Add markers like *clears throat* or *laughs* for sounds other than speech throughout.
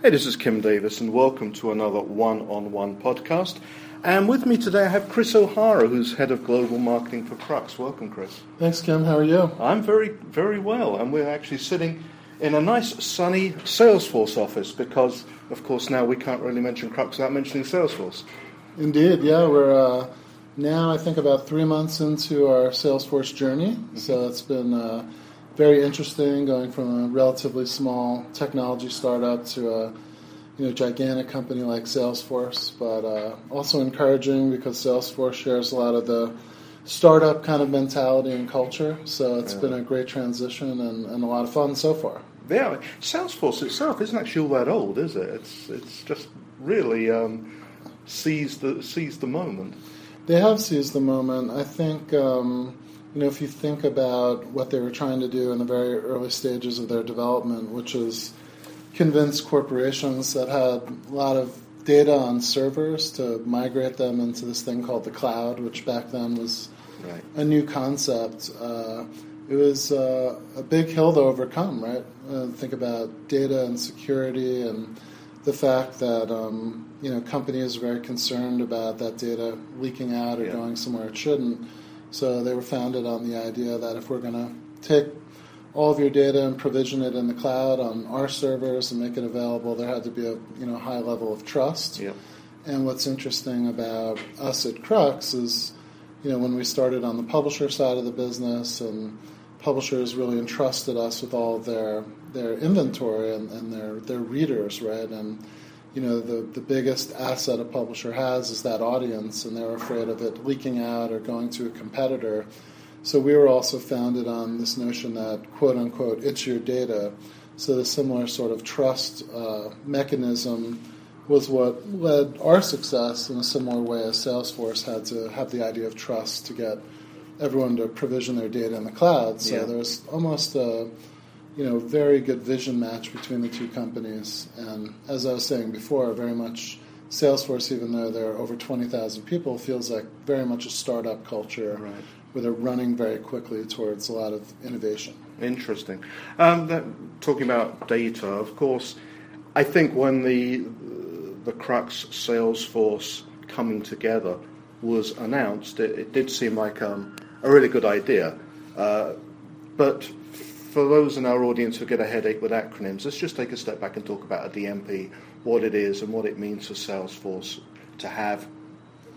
Hey, this is Kim Davis, and welcome to another one on one podcast. And with me today, I have Chris O'Hara, who's head of global marketing for Krux. Welcome, Chris. Thanks, Kim. How are you? I'm very, very well, and we're actually sitting in a nice, sunny Salesforce office because, of course, now we can't really mention Krux without mentioning Salesforce. Indeed, yeah. We're uh, now, I think, about three months into our Salesforce journey. Mm-hmm. So it's been uh, very interesting going from a relatively small technology startup to a you know gigantic company like Salesforce, but uh, also encouraging because Salesforce shares a lot of the startup kind of mentality and culture. So it's yeah. been a great transition and, and a lot of fun so far. Yeah, Salesforce itself isn't actually all that old, is it? It's it's just really um, seized the seized the moment. They have seized the moment. I think. Um, you know, if you think about what they were trying to do in the very early stages of their development, which is convince corporations that had a lot of data on servers to migrate them into this thing called the cloud, which back then was right. a new concept. Uh, it was uh, a big hill to overcome, right? Uh, think about data and security and the fact that um, you know companies are very concerned about that data leaking out or yeah. going somewhere it shouldn't. So they were founded on the idea that if we're going to take all of your data and provision it in the cloud on our servers and make it available, there had to be a you know high level of trust. Yep. And what's interesting about us at Krux is, you know, when we started on the publisher side of the business, and publishers really entrusted us with all of their their inventory and, and their their readers, right? And you know, the, the biggest asset a publisher has is that audience, and they're afraid of it leaking out or going to a competitor. So we were also founded on this notion that, quote unquote, it's your data. So the similar sort of trust uh, mechanism was what led our success in a similar way as Salesforce had to have the idea of trust to get everyone to provision their data in the cloud. So yeah. there's almost a you know, very good vision match between the two companies. And as I was saying before, very much Salesforce, even though there are over 20,000 people, feels like very much a startup culture right. where they're running very quickly towards a lot of innovation. Interesting. Um, that, talking about data, of course, I think when the the Krux Salesforce coming together was announced, it, it did seem like um, a really good idea. Uh, but for those in our audience who get a headache with acronyms, let's just take a step back and talk about a DMP, what it is, and what it means for Salesforce to have,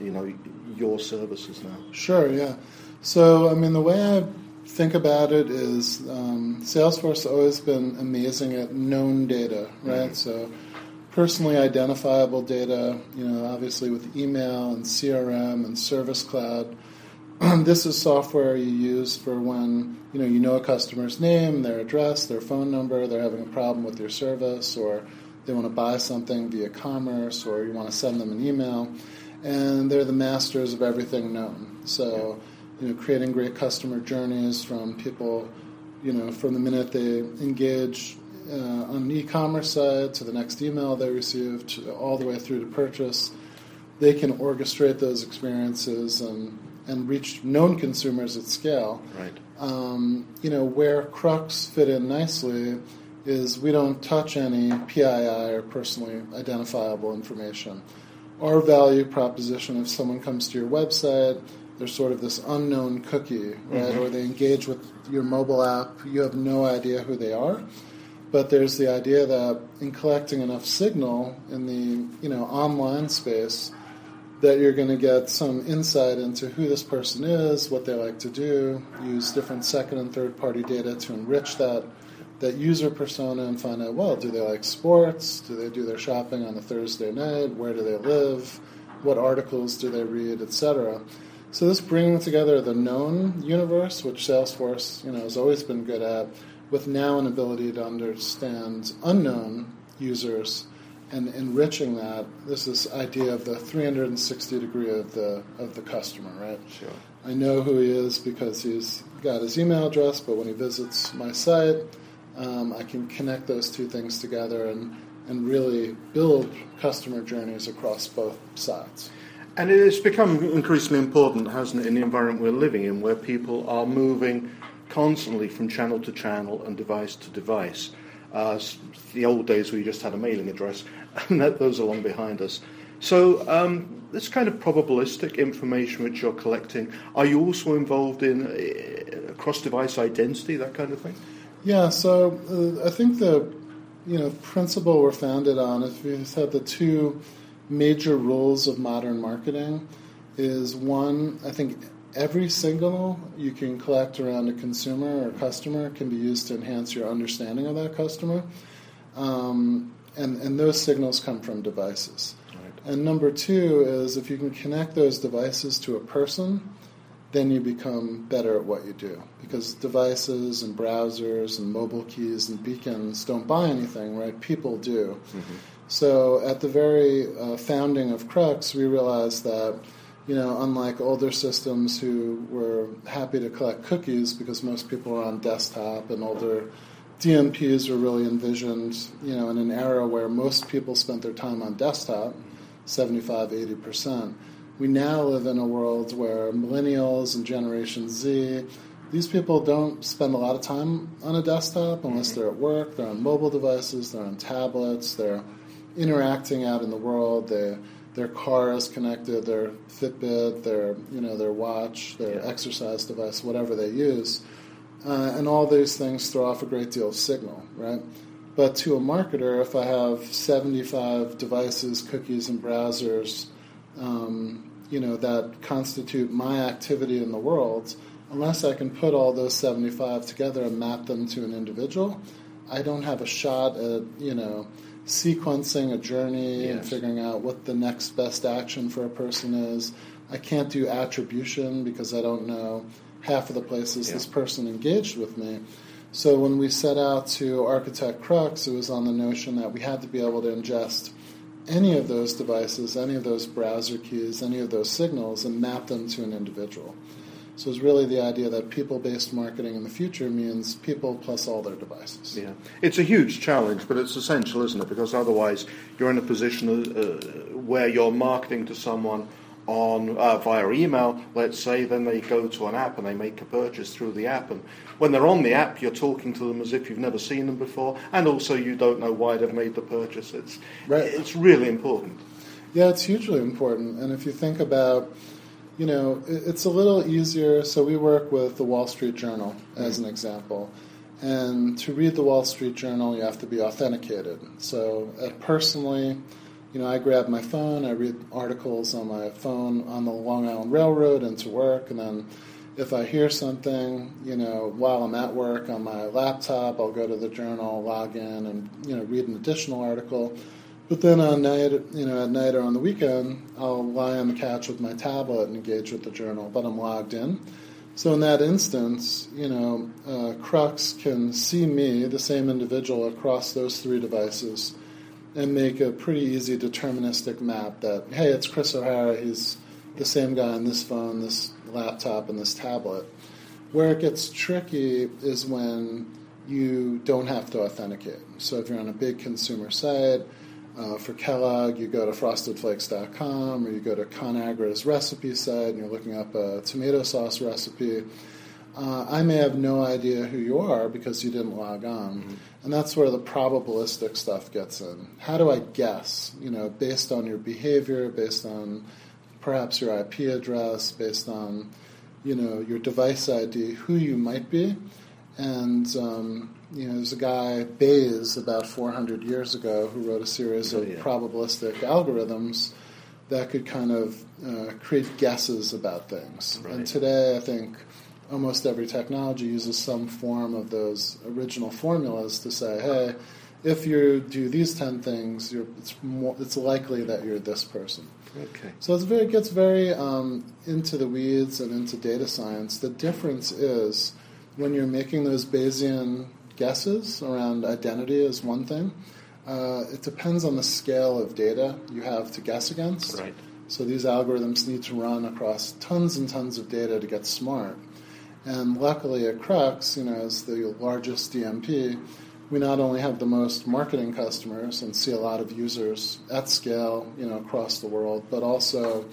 you know, your services now. Sure. Yeah. So, I mean, the way I think about it is um, Salesforce has always been amazing at known data, right? Mm-hmm. So, personally identifiable data, you know, obviously with email and CRM and Service Cloud *clears throat* this is software you use for when you know you know a customer's name, their address, their phone number, they're having a problem with your service, or they want to buy something via commerce, or you want to send them an email, and they're the masters of everything known. So, you know, creating great customer journeys from people, you know, from the minute they engage uh, on an e-commerce site to the next email they receive, to, all the way through to purchase. They can orchestrate those experiences and and reach known consumers at scale. Right. Um, you know where Krux fit in nicely is we don't touch any PII or personally identifiable information. Our value proposition, if someone comes to your website, there's sort of this unknown cookie, right? Mm-hmm. Or they engage with your mobile app, you have no idea who they are. But there's the idea that in collecting enough signal in the you know online space, that you're going to get some insight into who this person is, what they like to do, use different second and third party data to enrich that that user persona and find out well, do they like sports? Do they do their shopping on a Thursday night? Where do they live? What articles do they read, etc. So this bringing together the known universe, which Salesforce, you know, has always been good at, with now an ability to understand unknown users and enriching that, this is idea of the 360 degree of the of the customer, right? Sure. I know who he is because he's got his email address, but when he visits my site, um, I can connect those two things together and and really build customer journeys across both sides. And it's become increasingly important, hasn't it, in the environment we're living in, where people are moving constantly from channel to channel and device to device. Uh, the old days where you just had a mailing address, *laughs* and that, those are long behind us. So um, this kind of probabilistic information which you're collecting, are you also involved in uh, cross-device identity, that kind of thing? Yeah, so uh, I think the you know principle we're founded on, if we said the two major rules of modern marketing, is one, I think every signal you can collect around a consumer or customer can be used to enhance your understanding of that customer. Um, and, and those signals come from devices. Right. And number two is if you can connect those devices to a person, then you become better at what you do. Because devices and browsers and mobile keys and beacons don't buy anything, right? People do. Mm-hmm. So at the very uh, founding of Krux, we realized that you know, unlike older systems who were happy to collect cookies because most people were on desktop and older DMPs were really envisioned, you know, in an era where most people spent their time on desktop, 75, 80%. We now live in a world where millennials and Generation Z, these people don't spend a lot of time on a desktop unless mm-hmm. they're at work, they're on mobile devices, they're on tablets, they're interacting out in the world, they their car is connected, their Fitbit, their you know their watch, their yeah. exercise device, whatever they use, uh, and all these things throw off a great deal of signal, right? But to a marketer, if I have 75 devices, cookies, and browsers, um, you know that constitute my activity in the world, unless I can put all those 75 together and map them to an individual, I don't have a shot at you know sequencing a journey yes. and figuring out what the next best action for a person is. I can't do attribution because I don't know half of the places yeah. this person engaged with me. So when we set out to architect Krux, it was on the notion that we had to be able to ingest any of those devices, any of those browser keys, any of those signals, and map them to an individual. So it's really the idea that people-based marketing in the future means people plus all their devices. Yeah, it's a huge challenge, but it's essential, isn't it? Because otherwise, you're in a position uh, where you're marketing to someone on uh, via email, let's say, then they go to an app and they make a purchase through the app. And when they're on the app, you're talking to them as if you've never seen them before, and also you don't know why they've made the purchase. It's right. it's really important. Yeah, it's hugely important. And if you think about you know, it's a little easier. So we work with the Wall Street Journal as an example. And to read the Wall Street Journal, you have to be authenticated. So uh, personally, you know, I grab my phone, I read articles on my phone on the Long Island Railroad into work, and then if I hear something, you know, while I'm at work on my laptop, I'll go to the journal, log in, and you know, read an additional article. But then on night, you know, at night or on the weekend, I'll lie on the couch with my tablet and engage with the journal, but I'm logged in. So in that instance, you know, uh, Krux can see me, the same individual, across those three devices, and make a pretty easy deterministic map that hey, it's Chris O'Hara. He's the same guy on this phone, this laptop, and this tablet. Where it gets tricky is when you don't have to authenticate. So if you're on a big consumer site uh, for Kellogg, you go to frostedflakes.com or you go to ConAgra's recipe site and you're looking up a tomato sauce recipe. Uh, I may have no idea who you are because you didn't log on. Mm-hmm. And that's where the probabilistic stuff gets in. How do I guess, you know, based on your behavior, based on perhaps your IP address, based on, you know, your device ID, who you might be? And um, you know, there's a guy, Bayes, about 400 years ago, who wrote a series of oh, yeah. probabilistic algorithms that could kind of uh, create guesses about things. Right. And today, I think almost every technology uses some form of those original formulas to say, hey, if you do these 10 things, it's, more, it's likely that you're this person. Okay. So it's very, it gets very um, into the weeds and into data science. The difference is when you're making those Bayesian guesses around identity is one thing. Uh, it depends on the scale of data you have to guess against. Right. So these algorithms need to run across tons and tons of data to get smart. And luckily at Krux, you know, as the largest DMP, we not only have the most marketing customers and see a lot of users at scale, you know, across the world, but also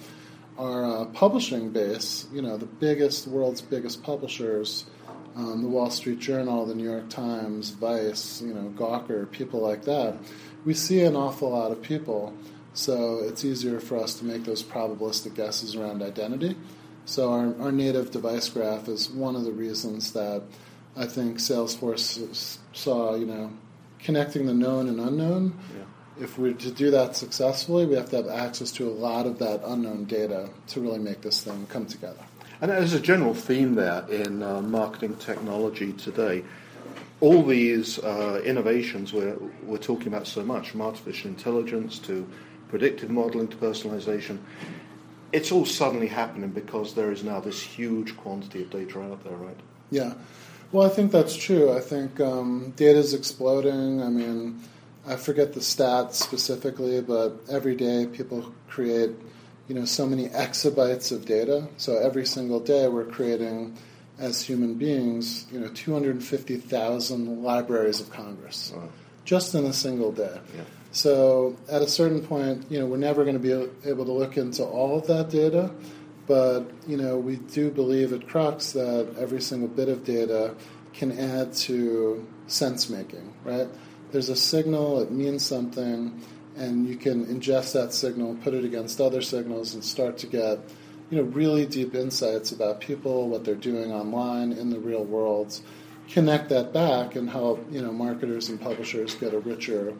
our uh, publishing base, you know, the biggest, world's biggest publishers um, the Wall Street Journal, the New York Times, Vice, you know, Gawker, people like that, we see an awful lot of people. So it's easier for us to make those probabilistic guesses around identity. So our, our native device graph is one of the reasons that I think Salesforce saw, you know, connecting the known and unknown. Yeah. If we're to do that successfully, we have to have access to a lot of that unknown data to really make this thing come together. And there's a general theme there in uh, marketing technology today. All these uh, innovations we're, we're talking about so much, from artificial intelligence to predictive modeling to personalization, it's all suddenly happening because there is now this huge quantity of data out there, right? Yeah. Well, I think that's true. I think um, data is exploding. I mean, I forget the stats specifically, but every day people create, you know, so many exabytes of data. So every single day we're creating, as human beings, you know, 250,000 libraries of Congress, wow. just in a single day. Yeah. So at a certain point, you know, we're never going to be able to look into all of that data, but you know, we do believe at Krux that every single bit of data can add to sense making. Right? There's a signal; it means something, and you can ingest that signal, put it against other signals, and start to get you know really deep insights about people, what they're doing online in the real world. Connect that back and help you know marketers and publishers get a richer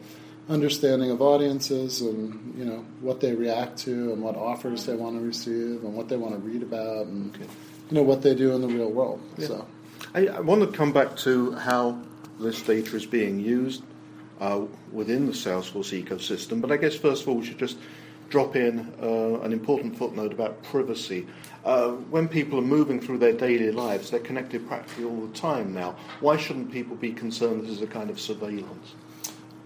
understanding of audiences and you know what they react to and what offers they want to receive and what they want to read about and okay. you know what they do in the real world. Yeah. So I, I, want to come back to how this data is being used uh, within the Salesforce ecosystem, but I guess first of all we should just drop in uh, an important footnote about privacy. Uh, when people are moving through their daily lives, they're connected practically all the time now. Why shouldn't people be concerned this is a kind of surveillance?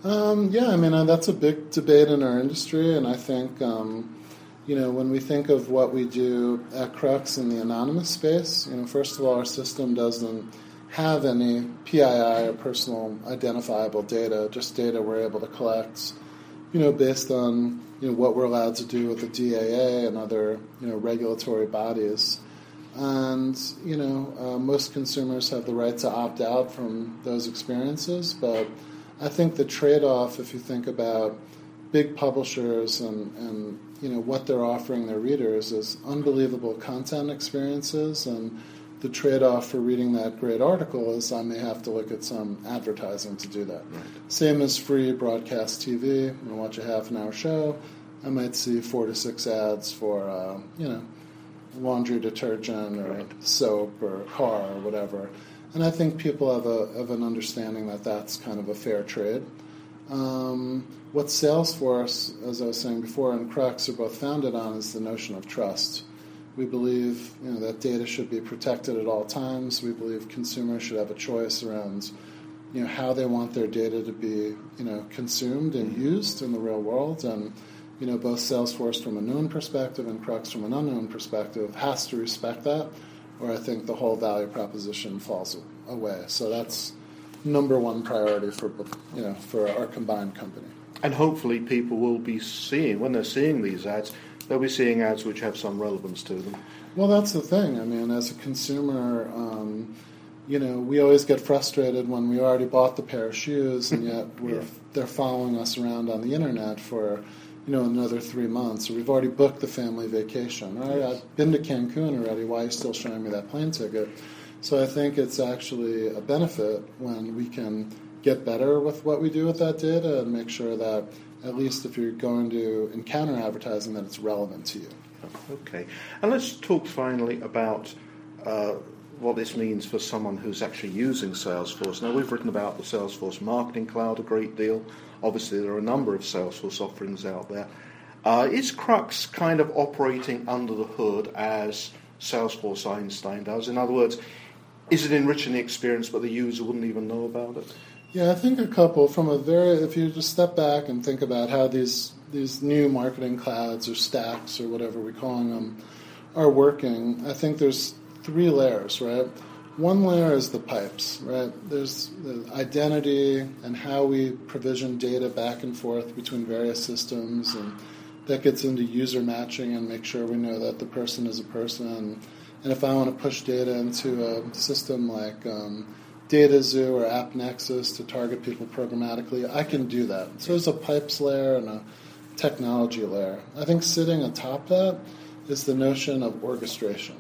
Um, yeah, I mean, uh, that's a big debate in our industry, and I think, um, you know, when we think of what we do at Krux in the anonymous space, you know, first of all, our system doesn't have any PII or personal identifiable data, just data we're able to collect, you know, based on, you know, what we're allowed to do with the DAA and other, you know, regulatory bodies. And, you know, uh, most consumers have the right to opt out from those experiences, but I think the trade-off, if you think about big publishers and, and you know what they're offering their readers, is unbelievable content experiences, and the trade-off for reading that great article is I may have to look at some advertising to do that. Right. Same as free broadcast TV. I'm gonna watch a half an hour show. I might see four to six ads for uh, you know laundry detergent or right. soap or car or whatever. And I think people have, a, have an understanding that that's kind of a fair trade. Um, what Salesforce, as I was saying before, and Krux are both founded on is the notion of trust. We believe you know, that data should be protected at all times. We believe consumers should have a choice around you know, how they want their data to be you know, consumed and used in the real world. And you know, both Salesforce from a known perspective and Krux from an unknown perspective has to respect that or I think the whole value proposition falls away. So that's number one priority for you know for our combined company. And hopefully, people will be seeing when they're seeing these ads, they'll be seeing ads which have some relevance to them. Well, that's the thing. I mean, as a consumer. Um, you know, we always get frustrated when we already bought the pair of shoes, and yet *laughs* we're yeah. they're following us around on the internet for you know, another three months, or we've already booked the family vacation. Right? Yes. I've been to Cancun already. Why are you still showing me that plane ticket? So I think it's actually a benefit when we can get better with what we do with that data and make sure that at least if you're going to encounter advertising, that it's relevant to you. Okay, and let's talk finally about. Uh, what this means for someone who's actually using Salesforce. Now, we've written about the Salesforce Marketing Cloud a great deal. Obviously, there are a number of Salesforce offerings out there. Uh, is Krux kind of operating under the hood as Salesforce Einstein does? In other words, is it enriching the experience, but the user wouldn't even know about it? Yeah, I think a couple. From a very, if you just step back and think about how these these new marketing clouds or stacks or whatever we're calling them are working, I think there's three layers, right? One layer is the pipes, right? There's the identity and how we provision data back and forth between various systems, and that gets into user matching and make sure we know that the person is a person. And if I want to push data into a system like um, DataXu or AppNexus to target people programmatically, I can do that. So there's a pipes layer and a technology layer. I think sitting atop that is the notion of orchestration.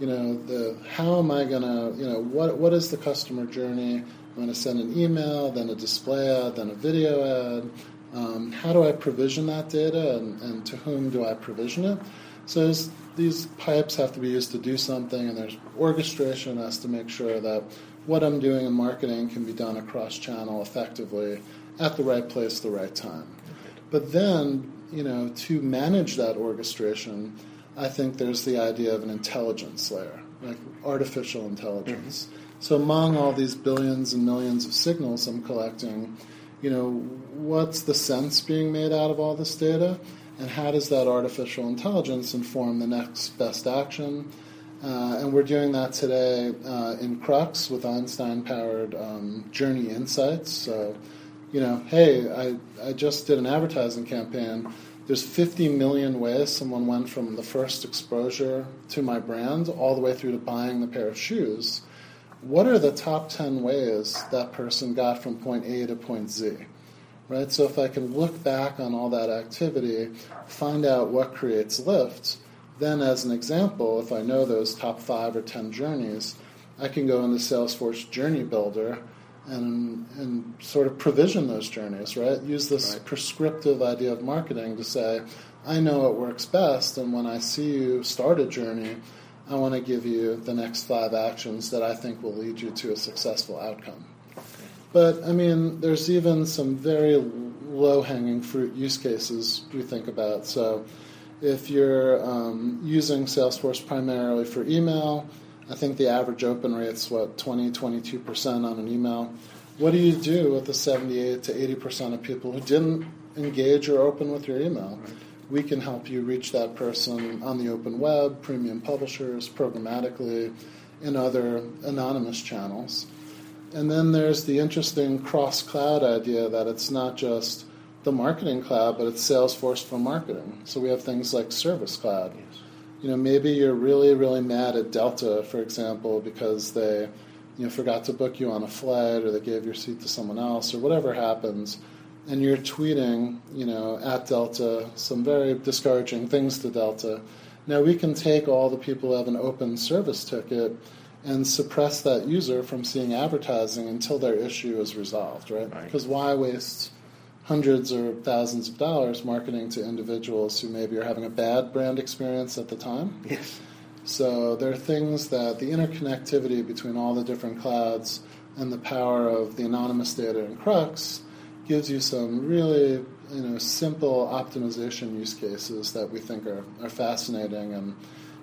You know, the how am I gonna, you know, what what is the customer journey? I'm going to send an email, then a display ad, then a video ad. Um, how do I provision that data, and, and to whom do I provision it? So these pipes have to be used to do something, and there's orchestration has to make sure that what I'm doing in marketing can be done across channel effectively at the right place, the right time. But then, you know, to manage that orchestration, I think there's the idea of an intelligence layer, like artificial intelligence. Mm-hmm. So among all these billions and millions of signals I'm collecting, you know, what's the sense being made out of all this data? And how does that artificial intelligence inform the next best action? Uh, and we're doing that today uh, in Krux with Einstein powered um, Journey Insights. So you know, hey, I, I just did an advertising campaign. There's 50 million ways someone went from the first exposure to my brand all the way through to buying the pair of shoes. What are the top 10 ways that person got from point A to point Z? Right? So if I can look back on all that activity, find out what creates lift, then as an example, if I know those top five or 10 journeys, I can go into Salesforce Journey Builder and and sort of provision those journeys, right? Use this right. prescriptive idea of marketing to say, I know what works best, and when I see you start a journey, I want to give you the next five actions that I think will lead you to a successful outcome. But I mean, there's even some very low hanging fruit use cases we think about. So if you're um, using Salesforce primarily for email, I think the average open rate's what 20, 22% on an email. What do you do with the 78 to 80% of people who didn't engage or open with your email? Right. We can help you reach that person on the open web, premium publishers, programmatically, in other anonymous channels. And then there's the interesting cross cloud idea that it's not just the marketing cloud, but it's Salesforce for marketing. So we have things like Service Cloud. Yes you know, maybe you're really, really mad at Delta, for example, because they, you know, forgot to book you on a flight or they gave your seat to someone else or whatever happens, and you're tweeting, you know, at Delta some very discouraging things to Delta. Now we can take all the people who have an open service ticket and suppress that user from seeing advertising until their issue is resolved, right? right. Because why waste hundreds or thousands of dollars marketing to individuals who maybe are having a bad brand experience at the time. Yes. So there are things that the interconnectivity between all the different clouds and the power of the anonymous data in Krux gives you some really you know simple optimization use cases that we think are, are fascinating and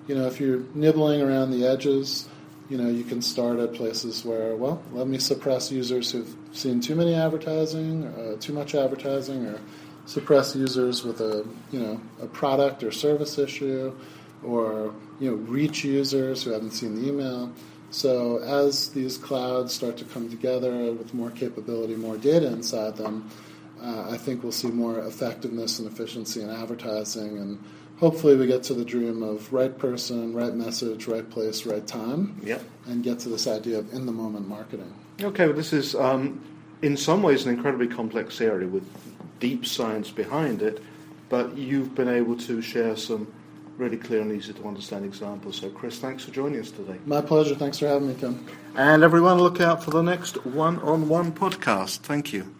you know if you're nibbling around the edges you know, you can start at places where, well, let me suppress users who've seen too many advertising, uh, too much advertising, or suppress users with a, you know, a product or service issue, or you know, reach users who haven't seen the email. So as these clouds start to come together with more capability, more data inside them, uh, I think we'll see more effectiveness and efficiency in advertising and hopefully we get to the dream of right person, right message, right place, right time, yep. and get to this idea of in the moment marketing. Okay, well, this is um, in some ways an incredibly complex area with deep science behind it, but you've been able to share some really clear and easy to understand examples. So, Chris, thanks for joining us today. My pleasure. Thanks for having me, Kim. And everyone, look out for the next one on one podcast. Thank you.